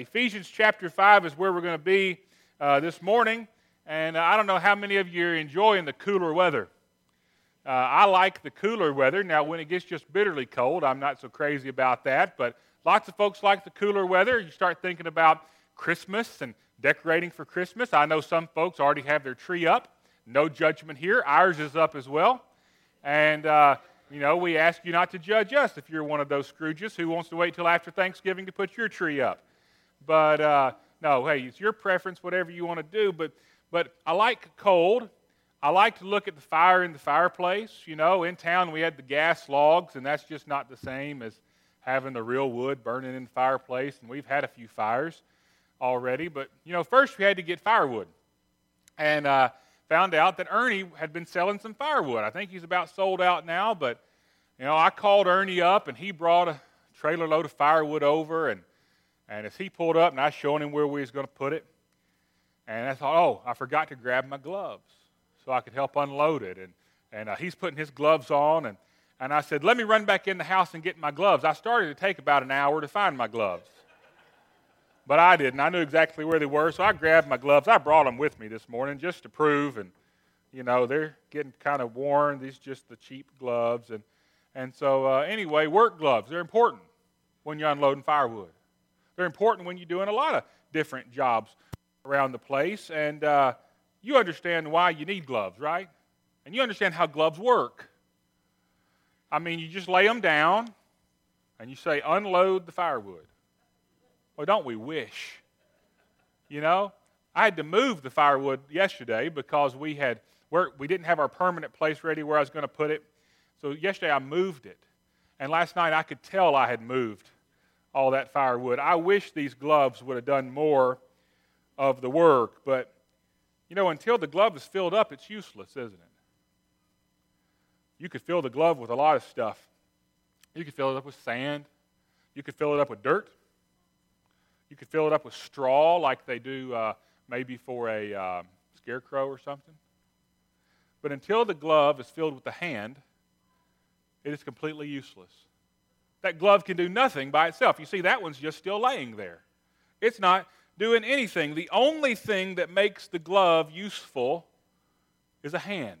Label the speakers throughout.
Speaker 1: Ephesians chapter 5 is where we're going to be uh, this morning. And uh, I don't know how many of you are enjoying the cooler weather. Uh, I like the cooler weather. Now, when it gets just bitterly cold, I'm not so crazy about that. But lots of folks like the cooler weather. You start thinking about Christmas and decorating for Christmas. I know some folks already have their tree up. No judgment here. Ours is up as well. And, uh, you know, we ask you not to judge us if you're one of those Scrooges who wants to wait till after Thanksgiving to put your tree up. But uh, no, hey, it's your preference, whatever you want to do. But, but I like cold. I like to look at the fire in the fireplace. You know, in town we had the gas logs, and that's just not the same as having the real wood burning in the fireplace. And we've had a few fires already. But, you know, first we had to get firewood. And uh, found out that Ernie had been selling some firewood. I think he's about sold out now, but, you know, I called Ernie up, and he brought a trailer load of firewood over, and and as he pulled up and I showed him where we was going to put it, and I thought, oh, I forgot to grab my gloves so I could help unload it. And, and uh, he's putting his gloves on, and, and I said, let me run back in the house and get my gloves. I started to take about an hour to find my gloves. But I didn't. I knew exactly where they were, so I grabbed my gloves. I brought them with me this morning just to prove, and you know they're getting kind of worn. These just the cheap gloves, and and so uh, anyway, work gloves. They're important when you're unloading firewood. They're important when you're doing a lot of different jobs around the place. And uh, you understand why you need gloves, right? And you understand how gloves work. I mean, you just lay them down and you say, unload the firewood. Well, don't we wish? You know, I had to move the firewood yesterday because we had we didn't have our permanent place ready where I was going to put it. So yesterday I moved it. And last night I could tell I had moved all that firewood. I wish these gloves would have done more of the work, but you know, until the glove is filled up, it's useless, isn't it? You could fill the glove with a lot of stuff. You could fill it up with sand. You could fill it up with dirt. You could fill it up with straw, like they do uh, maybe for a uh, scarecrow or something. But until the glove is filled with the hand, it is completely useless that glove can do nothing by itself. You see, that one's just still laying there. It's not doing anything. The only thing that makes the glove useful is a hand,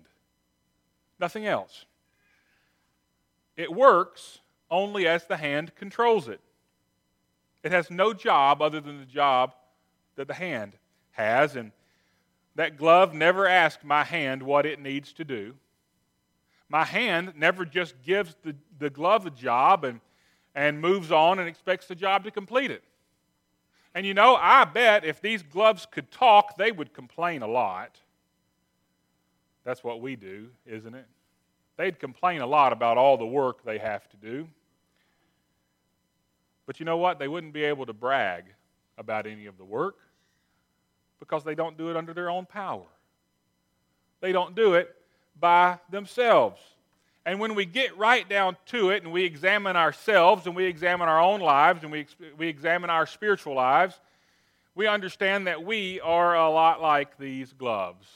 Speaker 1: nothing else. It works only as the hand controls it. It has no job other than the job that the hand has. And that glove never asks my hand what it needs to do. My hand never just gives the, the glove a job and and moves on and expects the job to complete it. And you know, I bet if these gloves could talk, they would complain a lot. That's what we do, isn't it? They'd complain a lot about all the work they have to do. But you know what? They wouldn't be able to brag about any of the work because they don't do it under their own power. They don't do it by themselves. And when we get right down to it and we examine ourselves and we examine our own lives and we, we examine our spiritual lives, we understand that we are a lot like these gloves.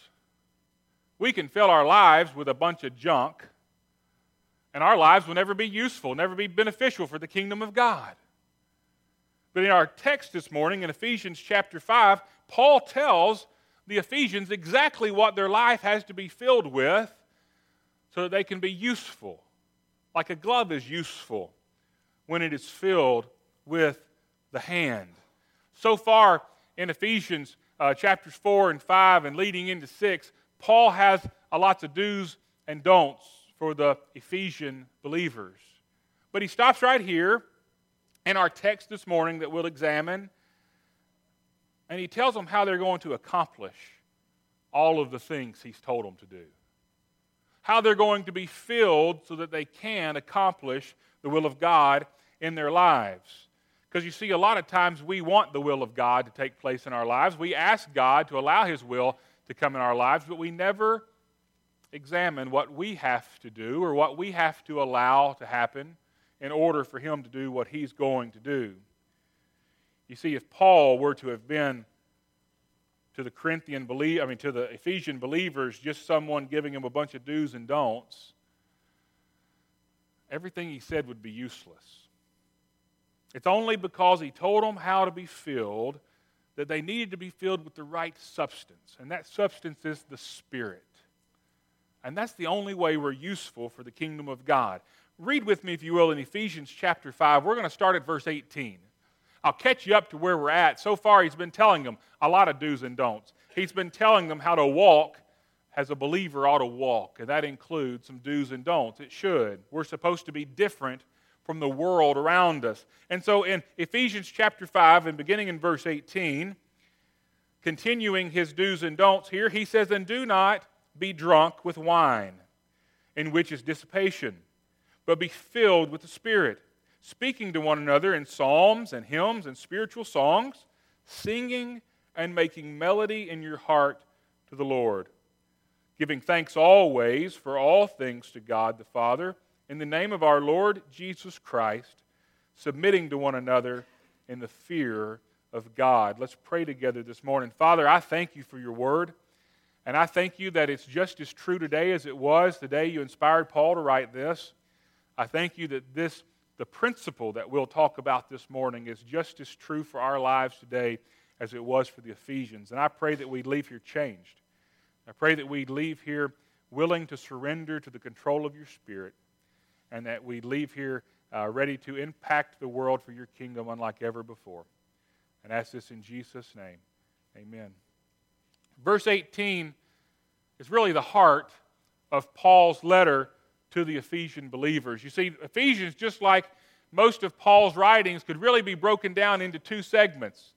Speaker 1: We can fill our lives with a bunch of junk, and our lives will never be useful, never be beneficial for the kingdom of God. But in our text this morning, in Ephesians chapter 5, Paul tells the Ephesians exactly what their life has to be filled with so that they can be useful. Like a glove is useful when it is filled with the hand. So far in Ephesians uh, chapters 4 and 5 and leading into 6, Paul has a lots of do's and don'ts for the Ephesian believers. But he stops right here in our text this morning that we'll examine, and he tells them how they're going to accomplish all of the things he's told them to do how they're going to be filled so that they can accomplish the will of God in their lives. Because you see, a lot of times we want the will of God to take place in our lives. We ask God to allow His will to come in our lives, but we never examine what we have to do or what we have to allow to happen in order for Him to do what He's going to do. You see, if Paul were to have been to the Corinthian believe I mean to the Ephesian believers just someone giving them a bunch of do's and don'ts, everything he said would be useless. It's only because he told them how to be filled that they needed to be filled with the right substance. And that substance is the Spirit. And that's the only way we're useful for the kingdom of God. Read with me, if you will, in Ephesians chapter 5. We're going to start at verse 18. I'll catch you up to where we're at. So far, he's been telling them a lot of do's and don'ts. He's been telling them how to walk as a believer ought to walk, and that includes some do's and don'ts. It should. We're supposed to be different from the world around us. And so in Ephesians chapter 5, and beginning in verse 18, continuing his do's and don'ts here, he says, And do not be drunk with wine, in which is dissipation, but be filled with the Spirit, speaking to one another in psalms and hymns and spiritual songs, singing and making melody in your heart to the Lord, giving thanks always for all things to God the Father in the name of our Lord Jesus Christ, submitting to one another in the fear of God. Let's pray together this morning. Father, I thank you for your word. And I thank you that it's just as true today as it was the day you inspired Paul to write this. I thank you that this, the principle that we'll talk about this morning, is just as true for our lives today as it was for the Ephesians. And I pray that we leave here changed. I pray that we leave here willing to surrender to the control of your Spirit and that we leave here uh, ready to impact the world for your kingdom unlike ever before. And ask this in Jesus' name. Amen. Verse 18 is really the heart of Paul's letter to the Ephesian believers. You see, Ephesians, just like most of Paul's writings, could really be broken down into two segments.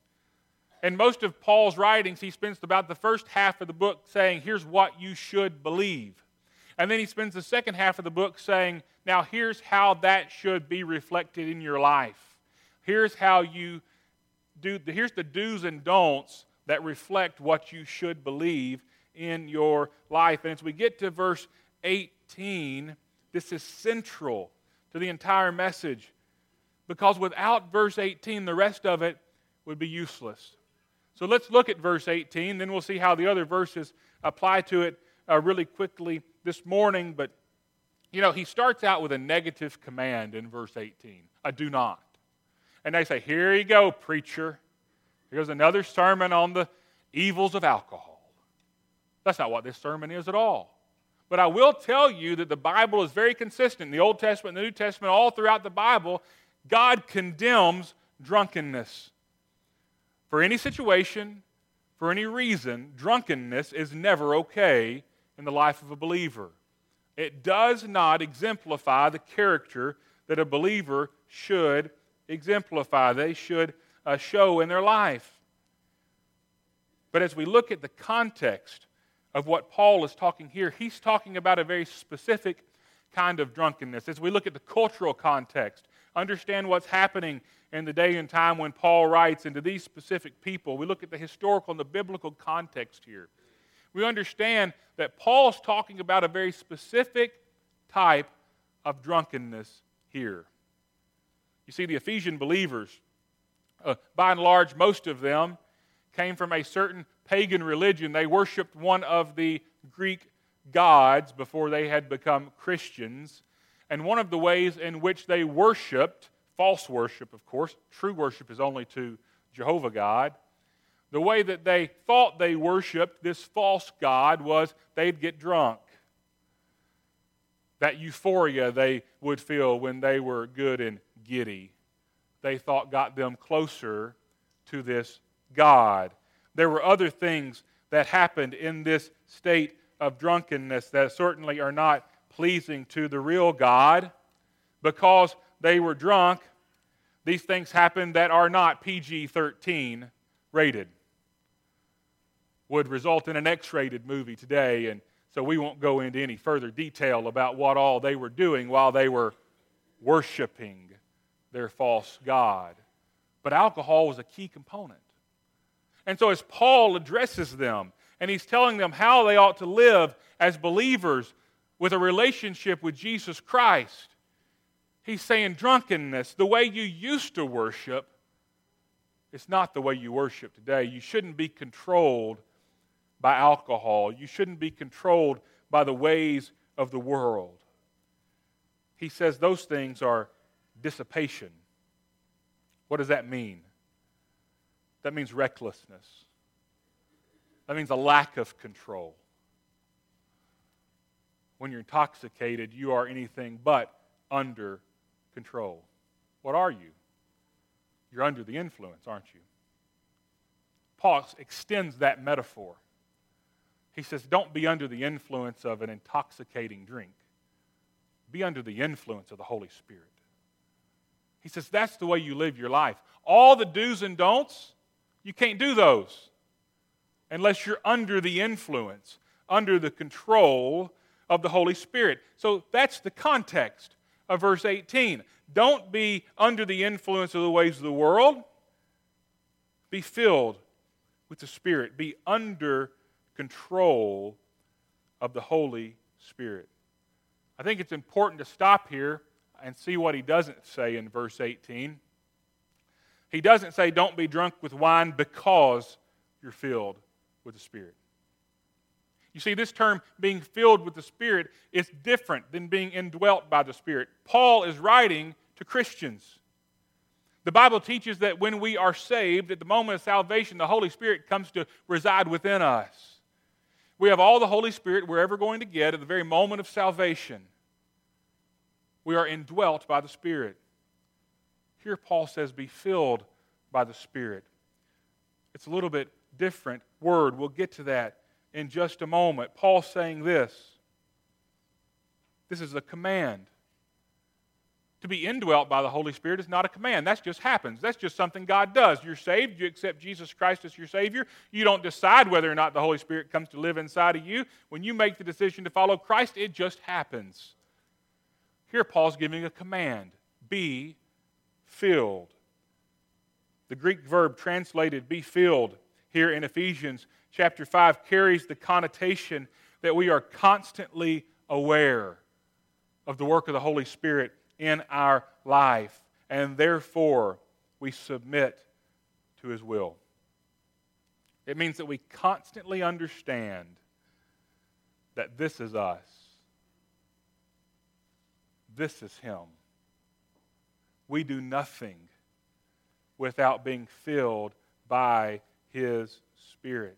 Speaker 1: In most of Paul's writings, he spends about the first half of the book saying, Here's what you should believe. And then he spends the second half of the book saying, now here's how that should be reflected in your life. Here's how you do, here's the do's and don'ts that reflect what you should believe in your life. And as we get to verse 18, this is central to the entire message because without verse 18, the rest of it would be useless. So let's look at verse 18, then we'll see how the other verses apply to it uh, really quickly this morning, but you know, he starts out with a negative command in verse 18 a do not. And they say, Here you go, preacher. Here's another sermon on the evils of alcohol. That's not what this sermon is at all. But I will tell you that the Bible is very consistent. In the Old Testament the New Testament, all throughout the Bible, God condemns drunkenness. For any situation, for any reason, drunkenness is never okay in the life of a believer. It does not exemplify the character that a believer should exemplify, they should uh, show in their life. But as we look at the context of what Paul is talking here, he's talking about a very specific kind of drunkenness. As we look at the cultural context, understand what's happening in the day and time when Paul writes into these specific people, we look at the historical and the biblical context here we understand that Paul's talking about a very specific type of drunkenness here. You see, the Ephesian believers, uh, by and large, most of them came from a certain pagan religion. They worshiped one of the Greek gods before they had become Christians. And one of the ways in which they worshiped, false worship, of course, true worship is only to Jehovah God the way that they thought they worshiped this false God was they'd get drunk. That euphoria they would feel when they were good and giddy, they thought got them closer to this God. There were other things that happened in this state of drunkenness that certainly are not pleasing to the real God. Because they were drunk, these things happened that are not PG 13 rated would result in an X rated movie today. And so we won't go into any further detail about what all they were doing while they were worshiping their false God. But alcohol was a key component. And so as Paul addresses them, and he's telling them how they ought to live as believers with a relationship with Jesus Christ, he's saying drunkenness, the way you used to worship, it's not the way you worship today. You shouldn't be controlled by alcohol. You shouldn't be controlled by the ways of the world. He says those things are dissipation. What does that mean? That means recklessness. That means a lack of control. When you're intoxicated, you are anything but under control. What are you? You're under the influence, aren't you? Paul extends that metaphor. He says, Don't be under the influence of an intoxicating drink, be under the influence of the Holy Spirit. He says, That's the way you live your life. All the do's and don'ts, you can't do those unless you're under the influence, under the control of the Holy Spirit. So that's the context of verse 18. Don't be under the influence of the ways of the world. Be filled with the Spirit. Be under control of the Holy Spirit. I think it's important to stop here and see what he doesn't say in verse 18. He doesn't say, Don't be drunk with wine because you're filled with the Spirit. You see, this term, being filled with the Spirit, is different than being indwelt by the Spirit. Paul is writing to Christians. The Bible teaches that when we are saved, at the moment of salvation, the Holy Spirit comes to reside within us. We have all the Holy Spirit we're ever going to get at the very moment of salvation. We are indwelt by the Spirit. Here, Paul says, be filled by the Spirit. It's a little bit different word. We'll get to that in just a moment. Paul saying this this is a command. To be indwelt by the Holy Spirit is not a command. That just happens. That's just something God does. You're saved. You accept Jesus Christ as your Savior. You don't decide whether or not the Holy Spirit comes to live inside of you. When you make the decision to follow Christ, it just happens. Here, Paul's giving a command be filled. The Greek verb translated be filled here in Ephesians chapter 5 carries the connotation that we are constantly aware of the work of the Holy Spirit in our life, and therefore we submit to His will. It means that we constantly understand that this is us, this is Him. We do nothing without being filled by His Spirit.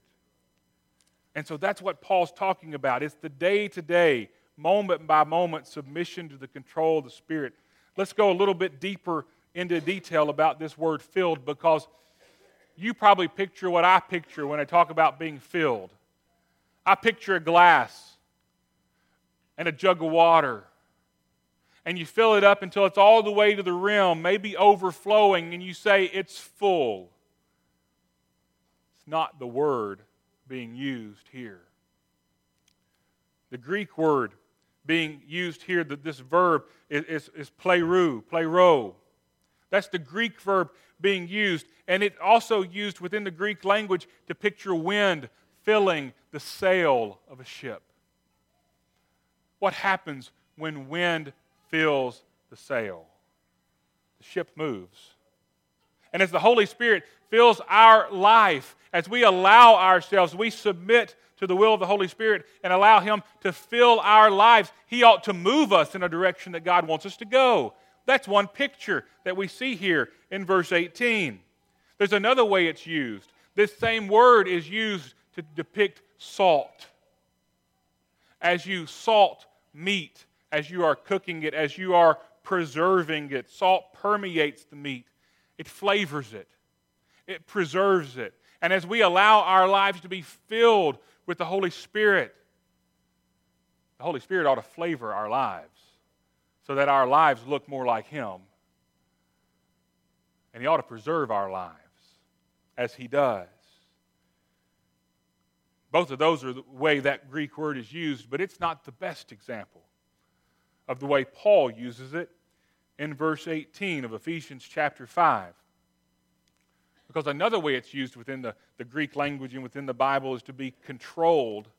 Speaker 1: And so that's what Paul's talking about. It's the day to day, moment by moment submission to the control of the Spirit. Let's go a little bit deeper into detail about this word filled because you probably picture what I picture when I talk about being filled. I picture a glass and a jug of water. And you fill it up until it's all the way to the rim, maybe overflowing, and you say it's full. It's not the word being used here. The Greek word being used here, that this verb is, is, is pleroo, plero. That's the Greek verb being used, and it's also used within the Greek language to picture wind filling the sail of a ship. What happens when wind fills the sail? The ship moves. And as the Holy Spirit fills our life, as we allow ourselves, we submit to the will of the Holy Spirit and allow Him to fill our lives, He ought to move us in a direction that God wants us to go. That's one picture that we see here in verse 18. There's another way it's used. This same word is used to depict salt. As you salt meat, as you are cooking it, as you are preserving it, salt permeates the meat, it flavors it it preserves it. And as we allow our lives to be filled with the Holy Spirit, the Holy Spirit ought to flavor our lives so that our lives look more like Him. And He ought to preserve our lives as He does. Both of those are the way that Greek word is used, but it's not the best example of the way Paul uses it in verse 18 of Ephesians chapter 5. Because another way it's used within the, the Greek language and within the Bible is to be controlled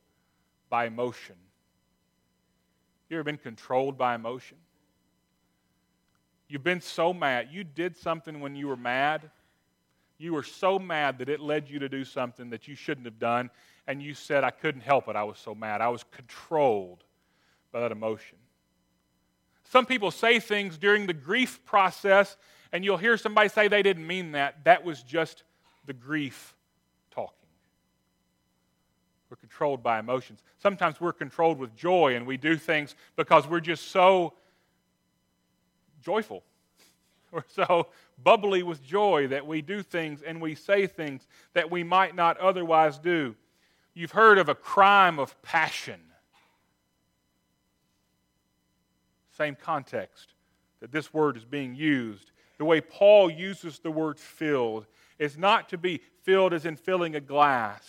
Speaker 1: by emotion. You ever been controlled by emotion? You've been so mad. You did something when you were mad. You were so mad that it led you to do something that you shouldn't have done, and you said, I couldn't help it. I was so mad. I was controlled by that emotion. Some people say things during the grief process And you'll hear somebody say they didn't mean that. That was just the grief talking. We're controlled by emotions. Sometimes we're controlled with joy and we do things because we're just so joyful. We're so bubbly with joy that we do things and we say things that we might not otherwise do. You've heard of a crime of passion. Same context that this word is being used. The way Paul uses the word filled is not to be filled as in filling a glass,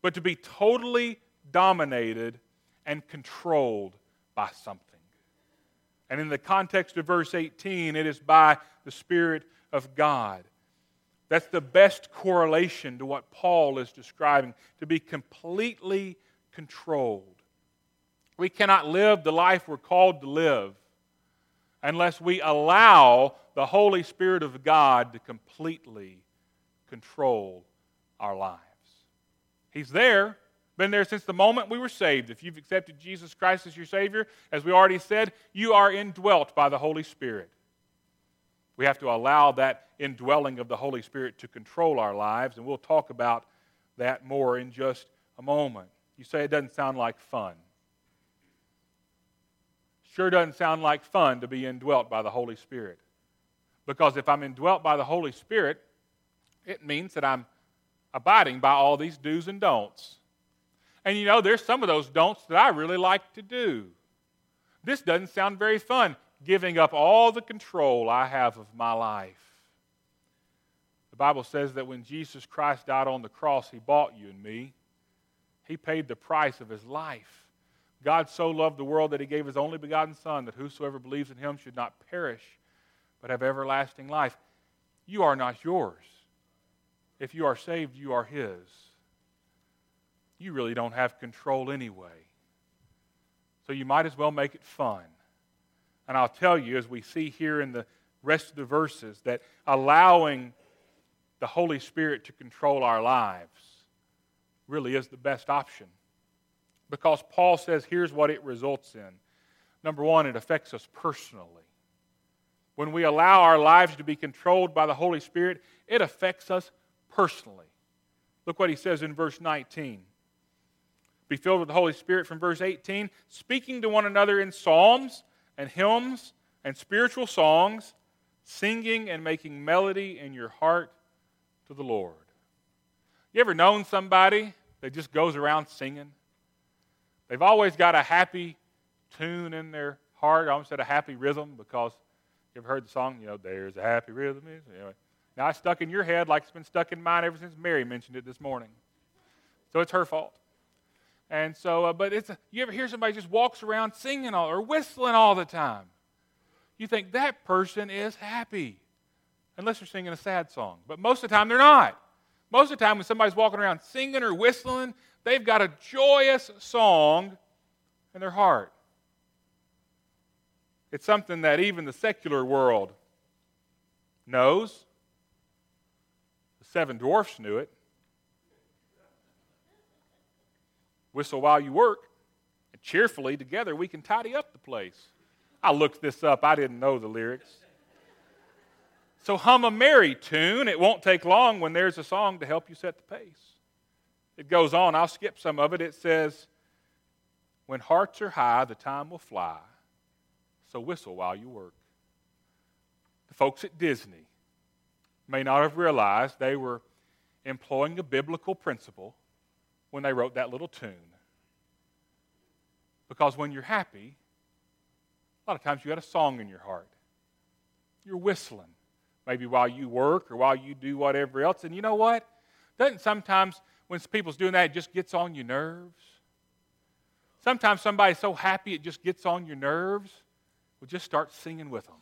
Speaker 1: but to be totally dominated and controlled by something. And in the context of verse 18, it is by the Spirit of God. That's the best correlation to what Paul is describing to be completely controlled. We cannot live the life we're called to live unless we allow the Holy Spirit of God to completely control our lives. He's there, been there since the moment we were saved. If you've accepted Jesus Christ as your Savior, as we already said, you are indwelt by the Holy Spirit. We have to allow that indwelling of the Holy Spirit to control our lives, and we'll talk about that more in just a moment. You say it doesn't sound like fun. Sure doesn't sound like fun to be indwelt by the Holy Spirit. Because if I'm indwelt by the Holy Spirit, it means that I'm abiding by all these do's and don'ts. And you know, there's some of those don'ts that I really like to do. This doesn't sound very fun, giving up all the control I have of my life. The Bible says that when Jesus Christ died on the cross, he bought you and me. He paid the price of his life. God so loved the world that he gave his only begotten Son, that whosoever believes in him should not perish, but have everlasting life. You are not yours. If you are saved, you are his. You really don't have control anyway. So you might as well make it fun. And I'll tell you, as we see here in the rest of the verses, that allowing the Holy Spirit to control our lives really is the best option. Because Paul says here's what it results in. Number one, it affects us personally. When we allow our lives to be controlled by the Holy Spirit, it affects us personally. Look what he says in verse 19. Be filled with the Holy Spirit from verse 18, speaking to one another in psalms and hymns and spiritual songs, singing and making melody in your heart to the Lord. You ever known somebody that just goes around singing? They've always got a happy tune in their heart. I almost said a happy rhythm because you ever heard the song, you know, there's a happy rhythm. Anyway, now it's stuck in your head like it's been stuck in mine ever since Mary mentioned it this morning. So it's her fault. And so, uh, but it's a, you ever hear somebody just walks around singing all, or whistling all the time? You think that person is happy, unless they're singing a sad song. But most of the time, they're not. Most of the time, when somebody's walking around singing or whistling, they've got a joyous song in their heart. It's something that even the secular world knows. The seven dwarfs knew it. Whistle while you work, and cheerfully together we can tidy up the place. I looked this up, I didn't know the lyrics. So hum a merry tune. It won't take long when there's a song to help you set the pace. It goes on, I'll skip some of it. It says, When hearts are high, the time will fly. So whistle while you work. The folks at Disney may not have realized they were employing a biblical principle when they wrote that little tune. Because when you're happy, a lot of times you got a song in your heart. You're whistling, maybe while you work or while you do whatever else. And you know what? Doesn't sometimes when people's doing that, it just gets on your nerves? Sometimes somebody's so happy it just gets on your nerves. Well, just start singing with them.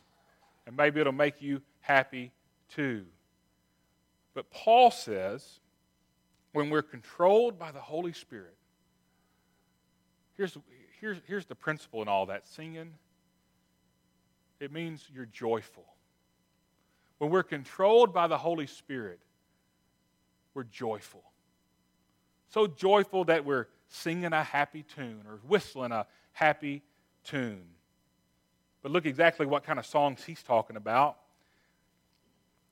Speaker 1: And maybe it'll make you happy too. But Paul says when we're controlled by the Holy Spirit, here's, here's, here's the principle in all that singing it means you're joyful. When we're controlled by the Holy Spirit, we're joyful. So joyful that we're singing a happy tune or whistling a happy tune. But look exactly what kind of songs he's talking about.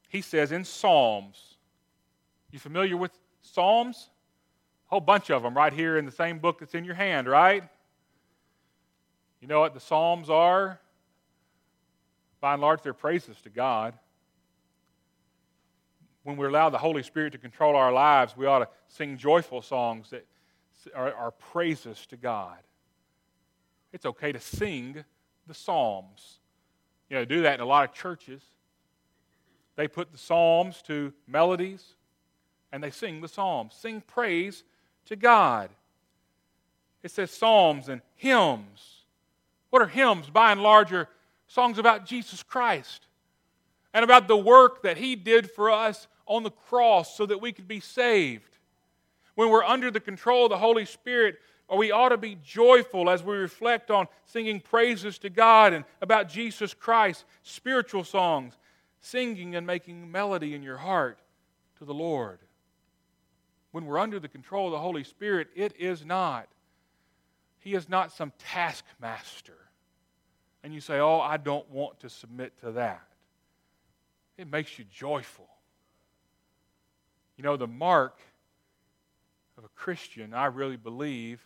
Speaker 1: he says in Psalms. You familiar with Psalms? A whole bunch of them right here in the same book that's in your hand, right? You know what the Psalms are? By and large, they're praises to God. When we allow the Holy Spirit to control our lives, we ought to sing joyful songs that are, are praises to God. It's okay to sing the Psalms. You know, do that in a lot of churches. They put the Psalms to melodies and they sing the Psalms. Sing praise to God. It says Psalms and hymns. What are hymns? By and large, are songs about Jesus Christ and about the work that He did for us on the cross so that we could be saved. When we're under the control of the Holy Spirit, we ought to be joyful as we reflect on singing praises to God and about Jesus Christ, spiritual songs, singing and making melody in your heart to the Lord. When we're under the control of the Holy Spirit, it is not. He is not some taskmaster. And you say, Oh, I don't want to submit to that. It makes you joyful. You know, the mark of a Christian, I really believe,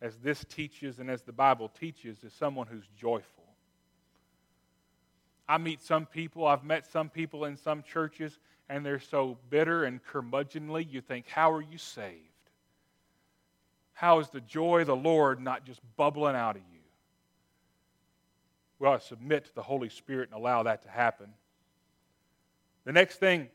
Speaker 1: as this teaches and as the Bible teaches, is someone who's joyful. I meet some people, I've met some people in some churches, and they're so bitter and curmudgeonly, you think, how are you saved? How is the joy of the Lord not just bubbling out of you? We ought to submit to the Holy Spirit and allow that to happen. The next thing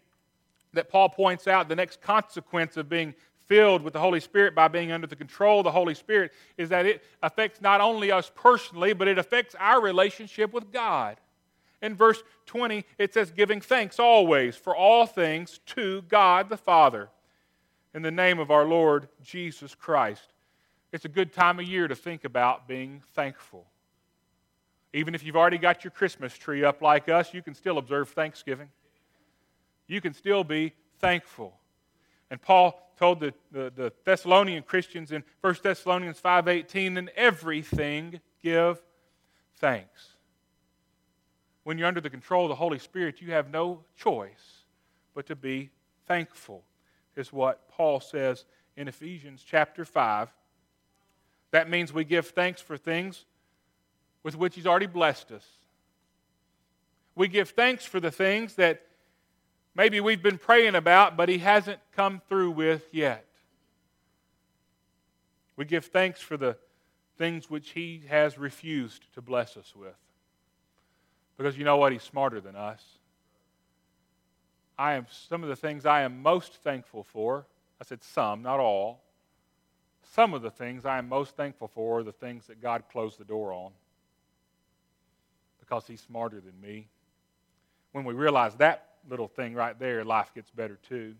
Speaker 1: that Paul points out, the next consequence of being filled with the Holy Spirit by being under the control of the Holy Spirit, is that it affects not only us personally, but it affects our relationship with God. In verse 20, it says, giving thanks always for all things to God the Father in the name of our Lord Jesus Christ. It's a good time of year to think about being thankful. Even if you've already got your Christmas tree up like us, you can still observe Thanksgiving. You can still be thankful. And Paul told the, the, the Thessalonian Christians in 1 Thessalonians 5.18, in everything give thanks when you're under the control of the Holy Spirit, you have no choice but to be thankful, is what Paul says in Ephesians chapter 5. That means we give thanks for things with which He's already blessed us. We give thanks for the things that maybe we've been praying about, but He hasn't come through with yet. We give thanks for the things which He has refused to bless us with. Because you know what? He's smarter than us. I am some of the things I am most thankful for. I said some, not all. Some of the things I am most thankful for are the things that God closed the door on. Because He's smarter than me. When we realize that little thing right there, life gets better too.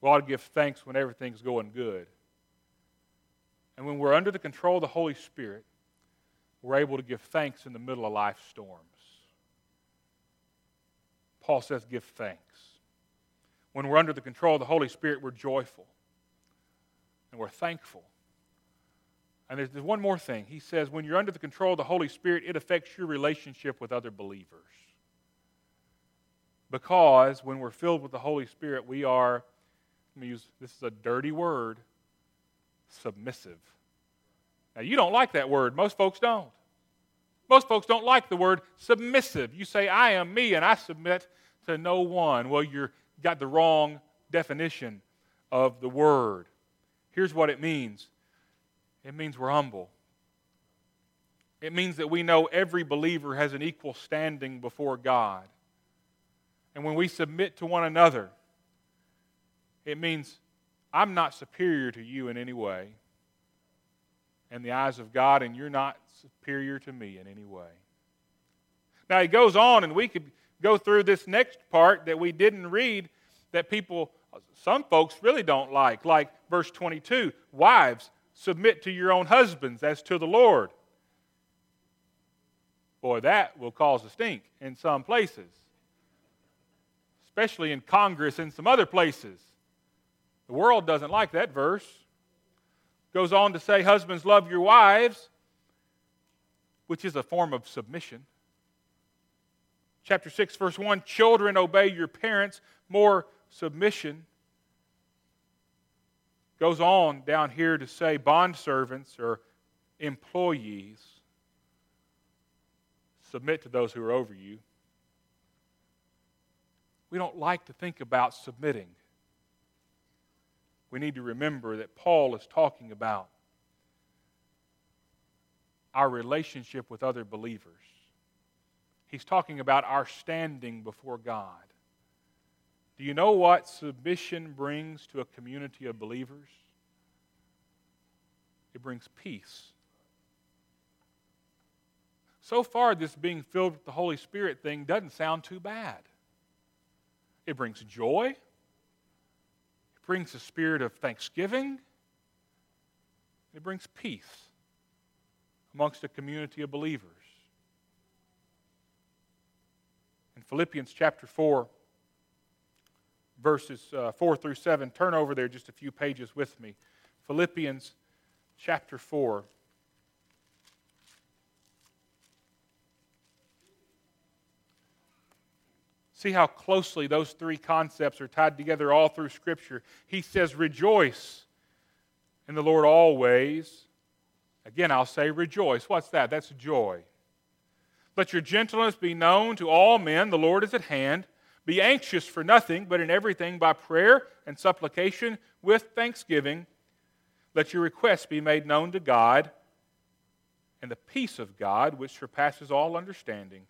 Speaker 1: We ought to give thanks when everything's going good. And when we're under the control of the Holy Spirit, we're able to give thanks in the middle of life storms. Paul says, give thanks. When we're under the control of the Holy Spirit, we're joyful and we're thankful. And there's, there's one more thing. He says, when you're under the control of the Holy Spirit, it affects your relationship with other believers. Because when we're filled with the Holy Spirit, we are, let me use this is a dirty word, submissive. Now, you don't like that word. Most folks don't. Most folks don't like the word submissive. You say, I am me and I submit to no one. Well, you've got the wrong definition of the word. Here's what it means it means we're humble. It means that we know every believer has an equal standing before God. And when we submit to one another, it means I'm not superior to you in any way in the eyes of God, and you're not superior to me in any way. Now, he goes on, and we could go through this next part that we didn't read that people, some folks really don't like, like verse 22 Wives, submit to your own husbands as to the Lord. Boy, that will cause a stink in some places, especially in Congress and some other places. The world doesn't like that verse. Goes on to say, Husbands, love your wives, which is a form of submission. chapter 6, verse 1 Children, obey your parents, more submission. Goes on down here to say bondservants or employees submit to those who are over you. We don't like to think about submitting. We need to remember that Paul is talking about our relationship with other believers. He's talking about our standing before God. Do you know what submission brings to a community of believers? It brings peace. So far, this being filled with the Holy Spirit thing doesn't sound too bad. It brings joy, it brings a spirit of thanksgiving, it brings peace amongst a community of believers. In Philippians chapter 4, verses uh, 4 through 7, turn over there just a few pages with me. Philippians chapter 4. See how closely those three concepts are tied together all through Scripture. He says, Rejoice in the Lord always. Again, I'll say rejoice. What's that? That's joy. Let your gentleness be known to all men. The Lord is at hand. Be anxious for nothing, but in everything by prayer and supplication with thanksgiving. Let your requests be made known to God, and the peace of God, which surpasses all understanding,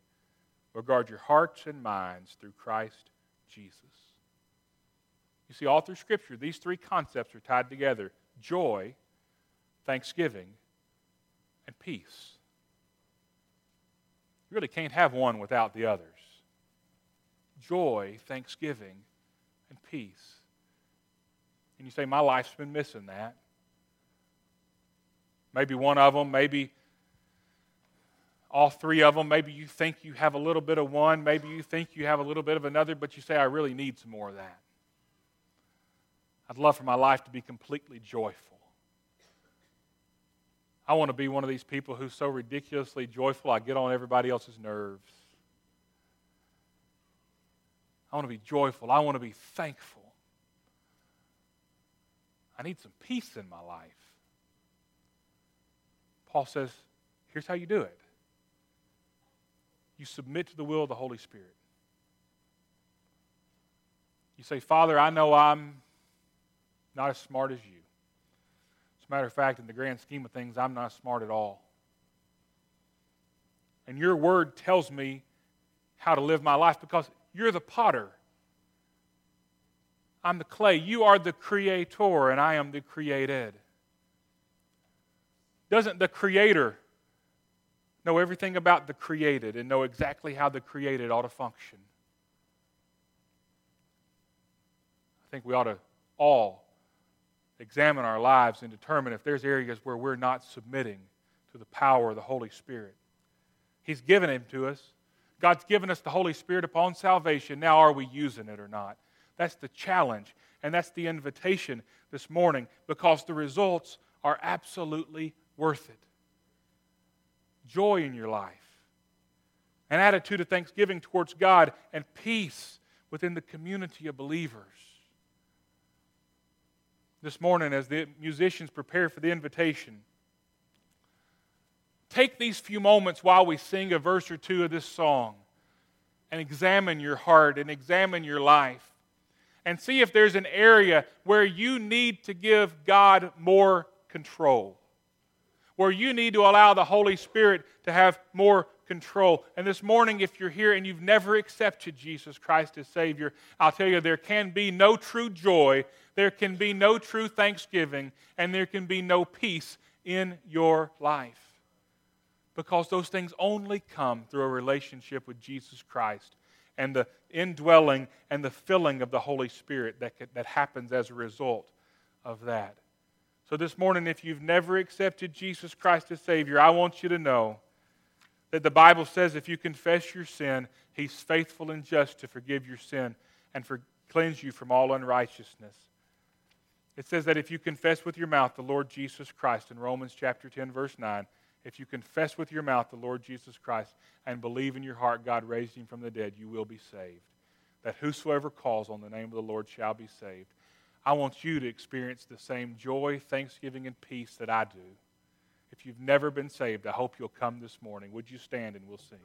Speaker 1: will guard your hearts and minds through Christ Jesus. You see, all through Scripture, these three concepts are tied together joy, thanksgiving, and peace. You really can't have one without the others joy, thanksgiving, and peace. And you say, My life's been missing that. Maybe one of them, maybe all three of them. Maybe you think you have a little bit of one, maybe you think you have a little bit of another, but you say, I really need some more of that. I'd love for my life to be completely joyful. I want to be one of these people who's so ridiculously joyful I get on everybody else's nerves. I want to be joyful. I want to be thankful. I need some peace in my life. Paul says, here's how you do it you submit to the will of the Holy Spirit. You say, Father, I know I'm not as smart as you. As a matter of fact, in the grand scheme of things, I'm not smart at all. And your word tells me how to live my life because you're the potter. I'm the clay. You are the creator, and I am the created. Doesn't the creator know everything about the created and know exactly how the created ought to function. I think we ought to all examine our lives and determine if there's areas where we're not submitting to the power of the Holy Spirit. He's given Him to us. God's given us the Holy Spirit upon salvation. Now, are we using it or not? That's the challenge, and that's the invitation this morning because the results are absolutely worth it joy in your life, an attitude of thanksgiving towards God, and peace within the community of believers. This morning, as the musicians prepare for the invitation, take these few moments while we sing a verse or two of this song and examine your heart and examine your life and see if there's an area where you need to give God more control where you need to allow the Holy Spirit to have more control. And this morning, if you're here and you've never accepted Jesus Christ as Savior, I'll tell you there can be no true joy, there can be no true thanksgiving, and there can be no peace in your life. Because those things only come through a relationship with Jesus Christ and the indwelling and the filling of the Holy Spirit that, that happens as a result of that. So, this morning, if you've never accepted Jesus Christ as Savior, I want you to know that the Bible says if you confess your sin, He's faithful and just to forgive your sin and for, cleanse you from all unrighteousness. It says that if you confess with your mouth the Lord Jesus Christ in Romans chapter 10, verse 9, If you confess with your mouth the Lord Jesus Christ and believe in your heart God raised him from the dead, you will be saved. That whosoever calls on the name of the Lord shall be saved. I want you to experience the same joy, thanksgiving, and peace that I do. If you've never been saved, I hope you'll come this morning. Would you stand and we'll sing?